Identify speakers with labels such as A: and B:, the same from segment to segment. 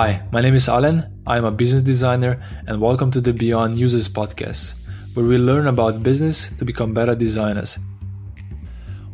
A: Hi, my name is Alen. I'm a business designer, and welcome to the Beyond Users podcast, where we learn about business to become better designers.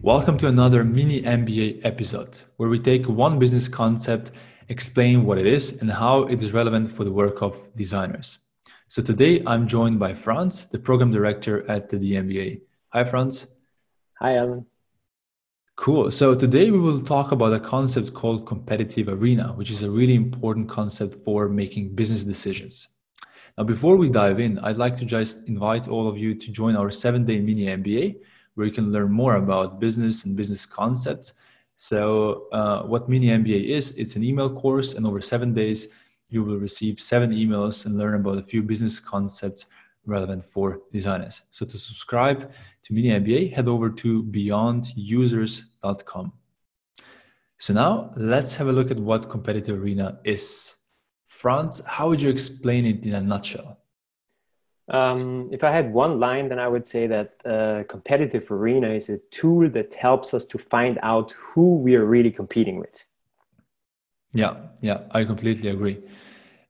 A: Welcome to another mini MBA episode, where we take one business concept, explain what it is, and how it is relevant for the work of designers. So today I'm joined by Franz, the program director at the d.MBA. Hi, Franz.
B: Hi, Alen.
A: Cool. So today we will talk about a concept called competitive arena, which is a really important concept for making business decisions. Now, before we dive in, I'd like to just invite all of you to join our seven day mini MBA, where you can learn more about business and business concepts. So, uh, what mini MBA is, it's an email course, and over seven days, you will receive seven emails and learn about a few business concepts relevant for designers. So to subscribe to Mini MBA, head over to beyondusers.com. So now let's have a look at what competitive arena is. Franz, how would you explain it in a nutshell?
B: Um, if I had one line, then I would say that uh, competitive arena is a tool that helps us to find out who we are really competing with.
A: Yeah, yeah, I completely agree.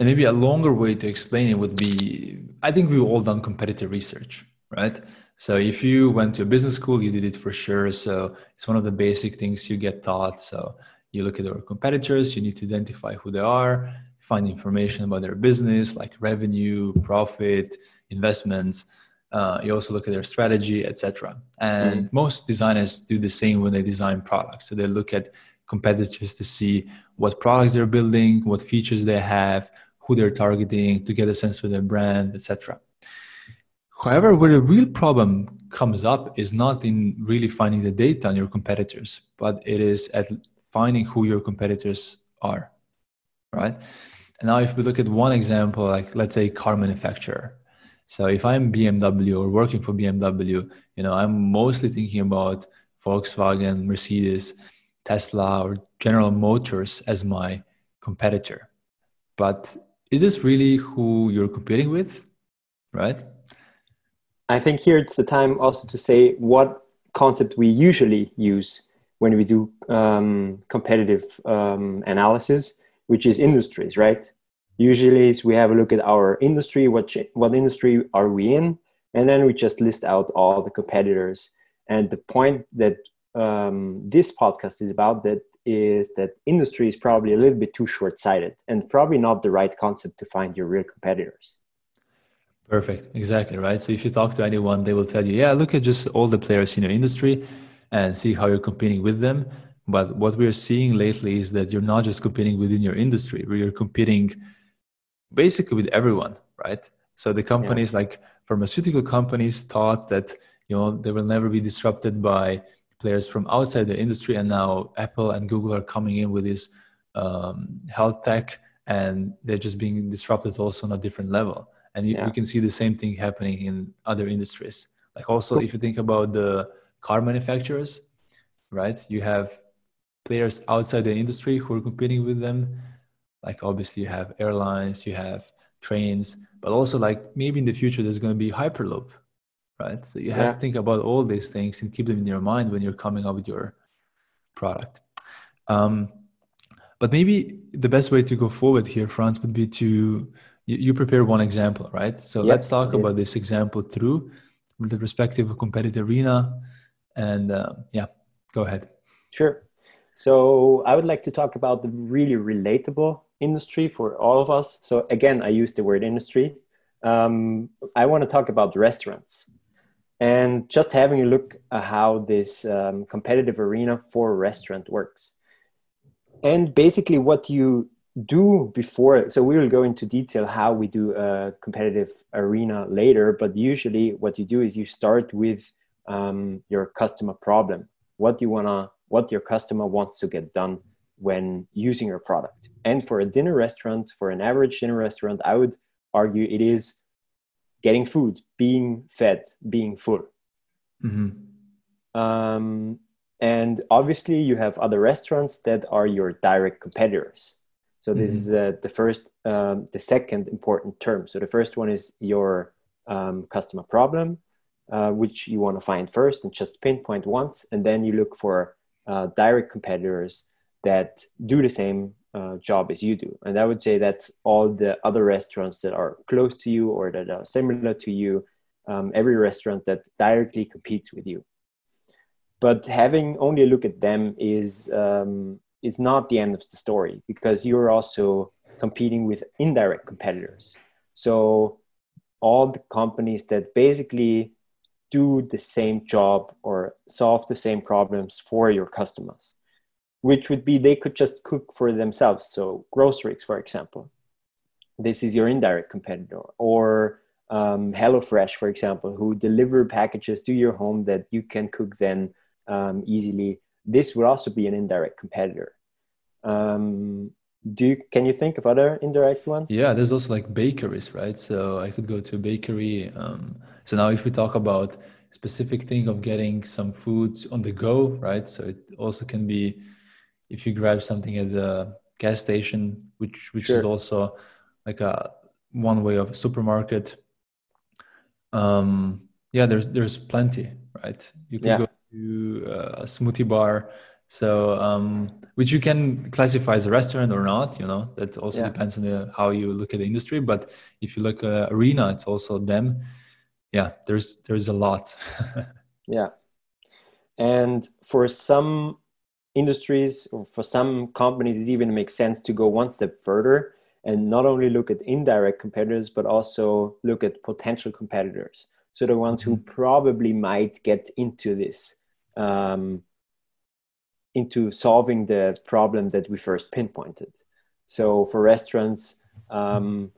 A: And maybe a longer way to explain it would be I think we've all done competitive research, right? So if you went to a business school, you did it for sure. So it's one of the basic things you get taught. So you look at our competitors, you need to identify who they are, find information about their business, like revenue, profit, investments. Uh, you also look at their strategy, etc. And mm-hmm. most designers do the same when they design products. So they look at competitors to see what products they're building, what features they have, who they're targeting to get a sense for their brand, etc. However, where the real problem comes up is not in really finding the data on your competitors, but it is at finding who your competitors are, right? And now, if we look at one example, like let's say car manufacturer. So if I'm BMW or working for BMW, you know, I'm mostly thinking about Volkswagen, Mercedes, Tesla, or General Motors as my competitor. But is this really who you're competing with? Right?
B: I think here it's the time also to say what concept we usually use when we do um, competitive um, analysis which is industries right? Usually we have a look at our industry what what industry are we in and then we just list out all the competitors. And the point that um, this podcast is about that is that industry is probably a little bit too short-sighted and probably not the right concept to find your real competitors.
A: Perfect. Exactly right? So if you talk to anyone they will tell you yeah look at just all the players in your industry and see how you're competing with them. But what we're seeing lately is that you're not just competing within your industry you're competing basically with everyone right? So the companies yeah. like pharmaceutical companies thought that you know they will never be disrupted by players from outside the industry, and now Apple and Google are coming in with this um, health tech, and they're just being disrupted also on a different level. And you, yeah. you can see the same thing happening in other industries. Like also, if you think about the car manufacturers, right? You have players outside the industry who are competing with them. Like obviously, you have airlines, you have trains, but also like maybe in the future there's going to be hyperloop right? So you have yeah. to think about all these things and keep them in your mind when you're coming up with your product. Um, but maybe the best way to go forward here, Franz, would be to you, you prepare one example, right? So let's talk about this example through the perspective of competitive arena, and uh, yeah, go ahead.
B: Sure. So I would like to talk about the really relatable industry for all of us. So again, I use the word industry. Um, I want to talk about restaurants and just having a look at how this um, competitive arena for a restaurant works. And basically, what you do before, so we will go into detail how we do a competitive arena later, but usually, what you do is you start with um, your customer problem. What you wanna, what your customer wants to get done when using your product. And for a dinner restaurant, for an average dinner restaurant, I would argue it is getting food, being fed, being full. Mm-hmm. Um, and obviously, you have other restaurants that are your direct competitors. So this mm-hmm. is uh, the first, um, the second important term. So the first one is your um, customer problem, uh, which you want to find first and just pinpoint once, and then you look for uh, direct competitors that do the same uh, job as you do. And I would say that's all the other restaurants that are close to you or that are similar to you, um, every restaurant that directly competes with you. But having only a look at them is, um, is not the end of the story because you're also competing with indirect competitors. So all the companies that basically do the same job or solve the same problems for your customers which would be they could just cook for themselves. So groceries, for example, this is your indirect competitor, or um, HelloFresh, for example, who deliver packages to your home that you can cook then um, easily. This would also be an indirect competitor. Um, do you, can you think of other indirect ones?
A: Yeah, there's also like bakeries, right? So I could go to a bakery. Um, so now, if we talk about specific thing of getting some food on the go, right? So it also can be if you grab something at the gas station, which which sure. is also like a one way of a supermarket. Um, yeah, there's there's plenty, right? You can yeah. go to uh, a smoothie bar, so um, which you can classify as a restaurant or not. You know, that also yeah. depends on the, how you look at the industry. But if you look at arena, it's also them. Yeah, there's there's a lot.
B: yeah, and for some industries or for some companies it even makes sense to go one step further and not only look at indirect competitors but also look at potential competitors. So the ones who mm-hmm. probably might get into this um, into solving the problem that we first pinpointed. So for restaurants um,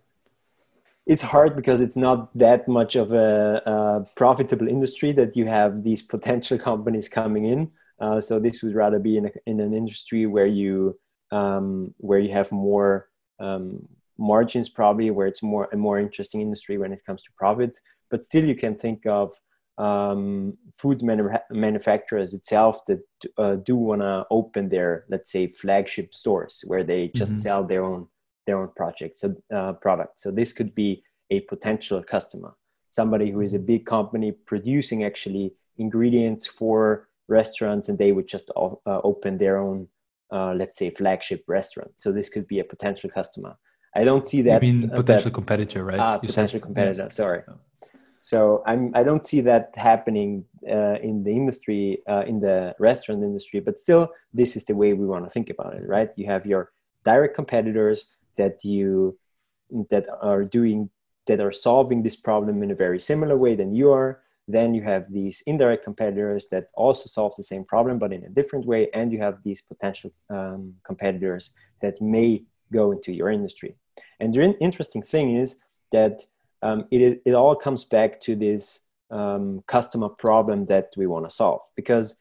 B: it's hard because it's not that much of a, a profitable industry that you have these potential companies coming in uh, so this would rather be in, a, in an industry where you um, where you have more um, margins, probably where it's more a more interesting industry when it comes to profits. But still, you can think of um, food manu- manufacturers itself that uh, do want to open their let's say flagship stores where they just mm-hmm. sell their own their own project so uh, product. So this could be a potential customer, somebody who is a big company producing actually ingredients for restaurants and they would just uh, open their own uh, let's say flagship restaurant. So this could be a potential customer. I don't see that
A: you mean uh, potential that, competitor right?
B: Ah, potential said, competitor yes. sorry. So I'm, i don't see that happening uh, in the industry uh, in the restaurant industry but still this is the way we want to think about it right? You have your direct competitors that you that are doing that are solving this problem in a very similar way than you are then you have these indirect competitors that also solve the same problem, but in a different way. And you have these potential um, competitors that may go into your industry. And the interesting thing is that um, it, it all comes back to this um, customer problem that we want to solve. Because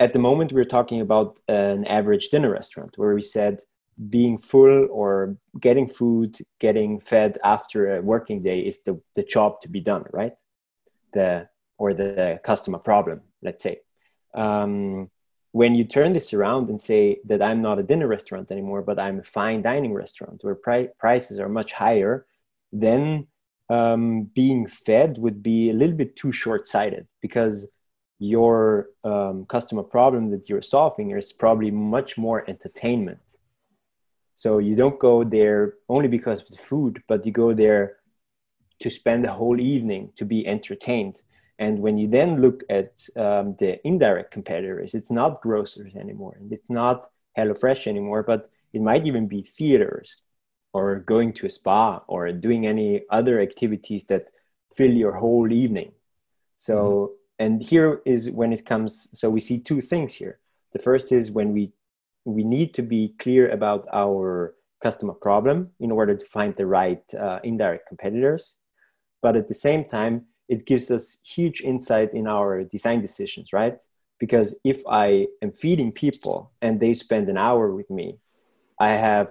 B: at the moment, we're talking about an average dinner restaurant where we said being full or getting food, getting fed after a working day is the, the job to be done, right? The or the customer problem let's say. Um, when you turn this around and say that i'm not a dinner restaurant anymore but i'm a fine dining restaurant where pri- prices are much higher then um, being fed would be a little bit too short-sighted because your um, customer problem that you're solving is probably much more entertainment. So you don't go there only because of the food but you go there to spend the whole evening to be entertained. And when you then look at um, the indirect competitors, it's not grocers anymore, and it's not HelloFresh anymore, but it might even be theaters or going to a spa or doing any other activities that fill your whole evening. So, mm-hmm. and here is when it comes. So we see two things here. The first is when we we need to be clear about our customer problem in order to find the right uh, indirect competitors but at the same time it gives us huge insight in our design decisions right? Because if i am feeding people and they spend an hour with me i have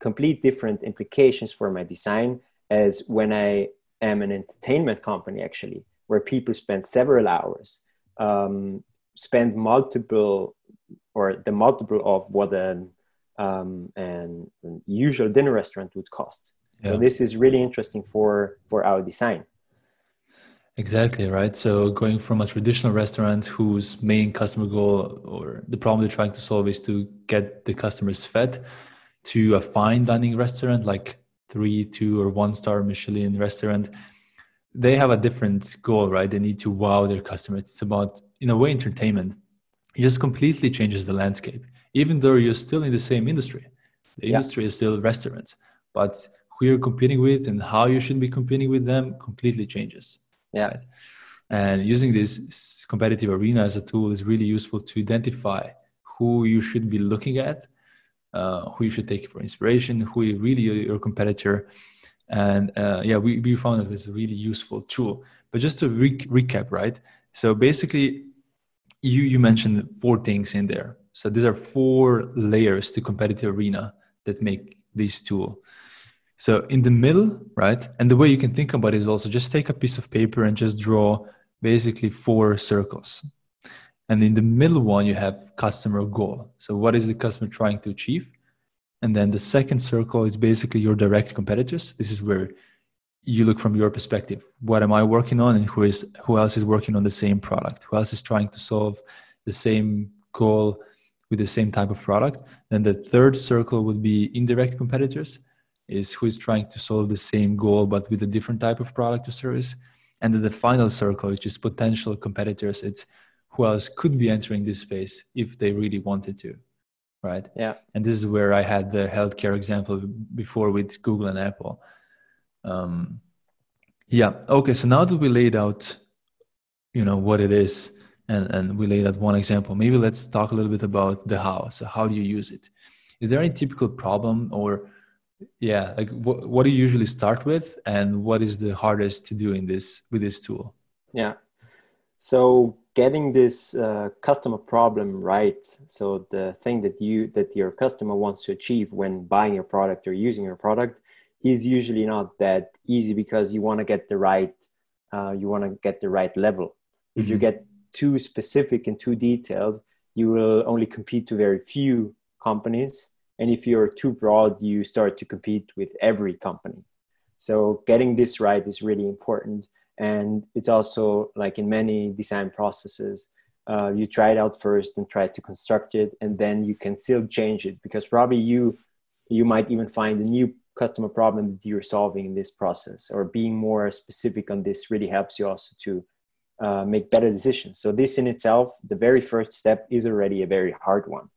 B: complete different implications for my design as when i am an entertainment company actually where people spend several hours um, spend multiple or the multiple of what an, um, an, an usual dinner restaurant would cost so this is really interesting for for our design.
A: Exactly right. So going from a traditional restaurant whose main customer goal or the problem they're trying to solve is to get the customers fed, to a fine dining restaurant like three, two, or one star Michelin restaurant, they have a different goal, right? They need to wow their customers. It's about, in a way, entertainment. It just completely changes the landscape, even though you're still in the same industry. The yeah. industry is still restaurants, but who you're competing with and how you should be competing with them completely changes.
B: Yeah. Right?
A: And using this competitive arena as a tool is really useful to identify who you should be looking at, uh, who you should take for inspiration, who really your competitor. And uh, yeah, we, we found it was a really useful tool. But just to re- recap, right? So basically, you you mentioned four things in there. So these are four layers to competitive arena that make this tool. So in the middle, right? And the way you can think about it is also just take a piece of paper and just draw basically four circles. And in the middle one, you have customer goal. So what is the customer trying to achieve? And then the second circle is basically your direct competitors. This is where you look from your perspective. What am I working on and who is who else is working on the same product? Who else is trying to solve the same goal with the same type of product? Then the third circle would be indirect competitors, is who is trying to solve the same goal but with a different type of product or service. And then the final circle, which is potential competitors, it's who else could be entering this space if they really wanted to. Right.
B: Yeah.
A: And this is where I had the healthcare example before with Google and Apple. Um, yeah. Okay. So now that we laid out, you know, what it is and, and we laid out one example, maybe let's talk a little bit about the how. So how do you use it? Is there any typical problem or yeah like what, what do you usually start with and what is the hardest to do in this with this tool
B: yeah so getting this uh, customer problem right so the thing that you that your customer wants to achieve when buying your product or using your product is usually not that easy because you want to get the right uh, you want to get the right level mm-hmm. if you mm-hmm. get too specific and too detailed you will only compete to very few companies and if you're too broad you start to compete with every company. So getting this right is really important. And it's also like in many design processes uh, you try it out first and try to construct it and then you can still change it because probably you you might even find a new customer problem that you're solving in this process or being more specific on this really helps you also to uh, make better decisions. So this in itself the very first step is already a very hard one.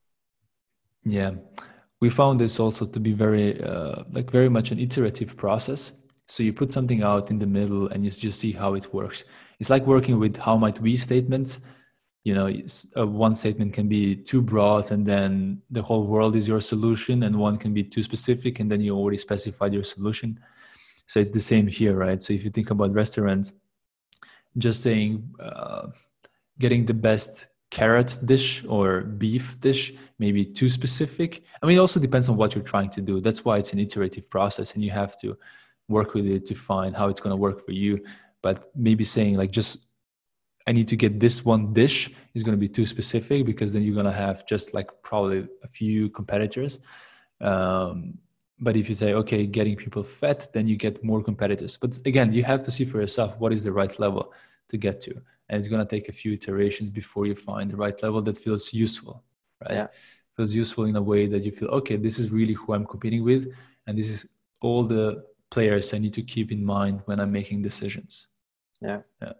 A: Yeah we found this also to be very uh, like very much an iterative process. So you put something out in the middle and you just see how it works. It's like working with how might we statements. You know uh, one statement can be too broad and then the whole world is your solution and one can be too specific and then you already specified your solution. So it's the same here right? So if you think about restaurants just saying uh, getting the best carrot dish or beef dish maybe too specific. I mean it also depends on what you're trying to do. That's why it's an iterative process and you have to work with it to find how it's going to work for you. But maybe saying like just i need to get this one dish is going to be too specific because then you're going to have just like probably a few competitors. Um, but if you say okay getting people fed then you get more competitors. But again you have to see for yourself what is the right level to get to. And it's going to take a few iterations before you find the right level that feels useful right? Yeah. feels useful in a way that you feel okay this is really who i'm competing with and this is all the players i need to keep in mind when i'm making decisions.
B: Yeah. Yeah.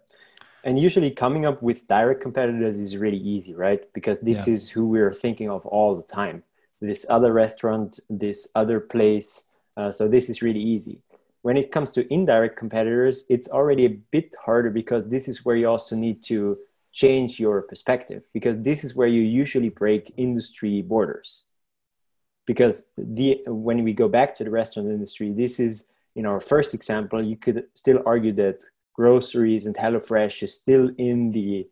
B: And usually coming up with direct competitors is really easy right? Because this yeah. is who we're thinking of all the time. This other restaurant this other place uh, so this is really easy when it comes to indirect competitors, it's already a bit harder because this is where you also need to change your perspective because this is where you usually break industry borders. Because the when we go back to the restaurant industry, this is in our first example, you could still argue that groceries and HelloFresh is still in the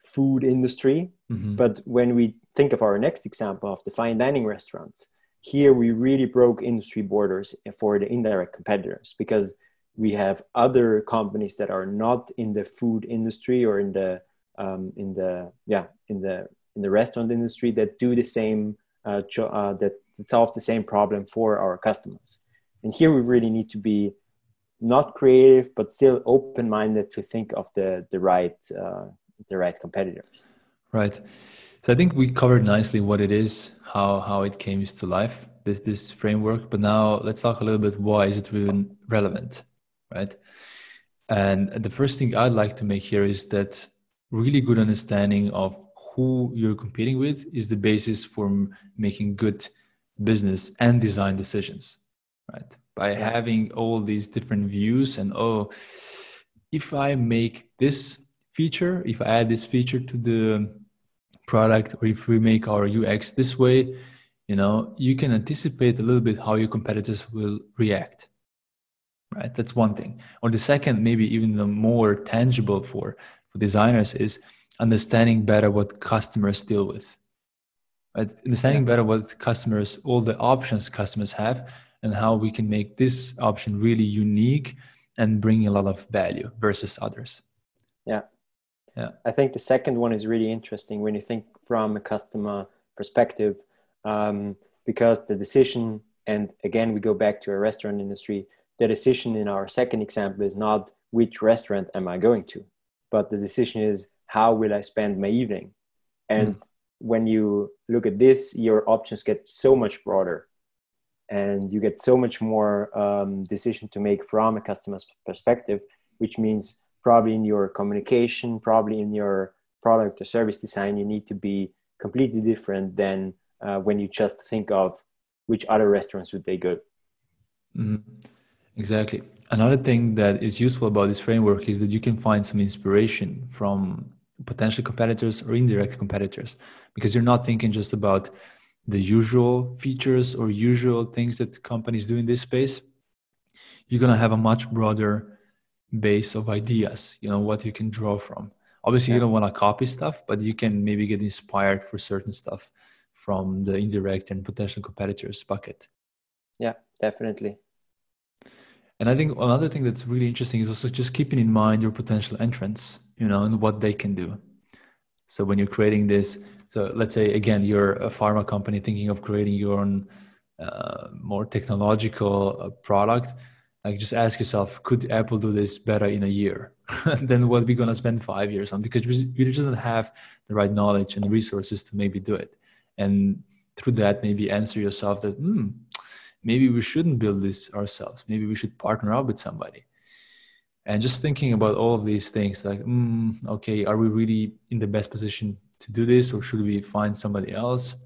B: food industry. Mm-hmm. But when we think of our next example of the fine dining restaurants, here we really broke industry borders for the indirect competitors because we have other companies that are not in the food industry or in the um, in the yeah in the in the restaurant industry that do the same uh, uh, that solve the same problem for our customers. And here we really need to be not creative but still open-minded to think of the the right uh, the right competitors.
A: Right so I think we covered nicely what it is, how how it came to life, this this framework. But now let's talk a little bit why is it really relevant, right? And the first thing I'd like to make here is that really good understanding of who you're competing with is the basis for making good business and design decisions, right? By having all these different views and oh, if I make this feature, if I add this feature to the product, or if we make our UX this way, you know, you can anticipate a little bit how your competitors will react right? That's one thing. Or the second maybe even the more tangible for for designers is understanding better what customers deal with right? Understanding better what customers all the options customers have and how we can make this option really unique and bring a lot of value versus others.
B: Yeah yeah i think the second one is really interesting when you think from a customer perspective um, because the decision and again we go back to a restaurant industry the decision in our second example is not which restaurant am I going to, but the decision is how will I spend my evening. And mm. when you look at this, your options get so much broader and you get so much more um, decision to make from a customer's perspective, which means probably in your communication, probably in your product or service design, you need to be completely different than uh, when you just think of which other restaurants would they go.
A: Mm-hmm. Exactly. Another thing that is useful about this framework is that you can find some inspiration from potential competitors or indirect competitors because you're not thinking just about the usual features or usual things that companies do in this space. You're going to have a much broader base of ideas, you know, what you can draw from. Obviously, yeah. you don't want to copy stuff, but you can maybe get inspired for certain stuff from the indirect and potential competitors bucket.
B: Yeah, definitely.
A: And I think another thing that's really interesting is also just keeping in mind your potential entrants, you know, and what they can do. So when you're creating this, so let's say again, you're a pharma company thinking of creating your own uh, more technological uh, product. Like just ask yourself, could Apple do this better in a year than what we're gonna spend five years on? Because we just don't have the right knowledge and resources to maybe do it. And through that, maybe answer yourself that, hmm, maybe we shouldn't build this ourselves maybe we should partner up with somebody and just thinking about all of these things like mm, okay are we really in the best position to do this or should we find somebody else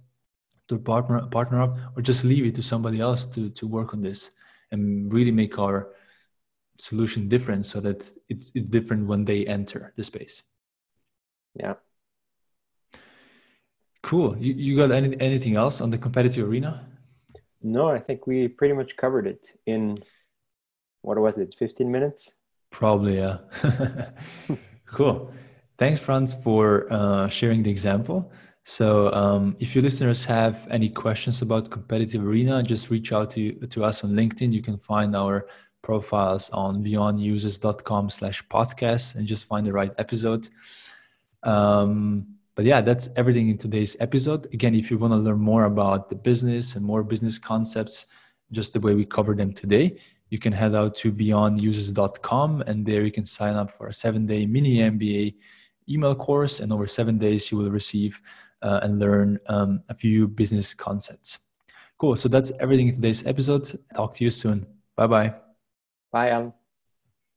A: to partner partner up or just leave it to somebody else to to work on this and really make our solution different so that it's, it's different when they enter the space
B: yeah
A: cool you, you got any, anything else on the competitive arena
B: no, I think we pretty much covered it in what was it, 15 minutes?
A: Probably, yeah. cool. Thanks, Franz, for uh, sharing the example. So, um, if your listeners have any questions about competitive arena, just reach out to, to us on LinkedIn. You can find our profiles on beyondusers.com slash podcast and just find the right episode. Um, but yeah, that's everything in today's episode. Again, if you want to learn more about the business and more business concepts, just the way we cover them today, you can head out to beyondusers.com and there you can sign up for a seven day mini MBA email course. And over seven days, you will receive uh, and learn um, a few business concepts. Cool. So that's everything in today's episode. Talk to you soon. Bye bye.
B: Bye, Alen.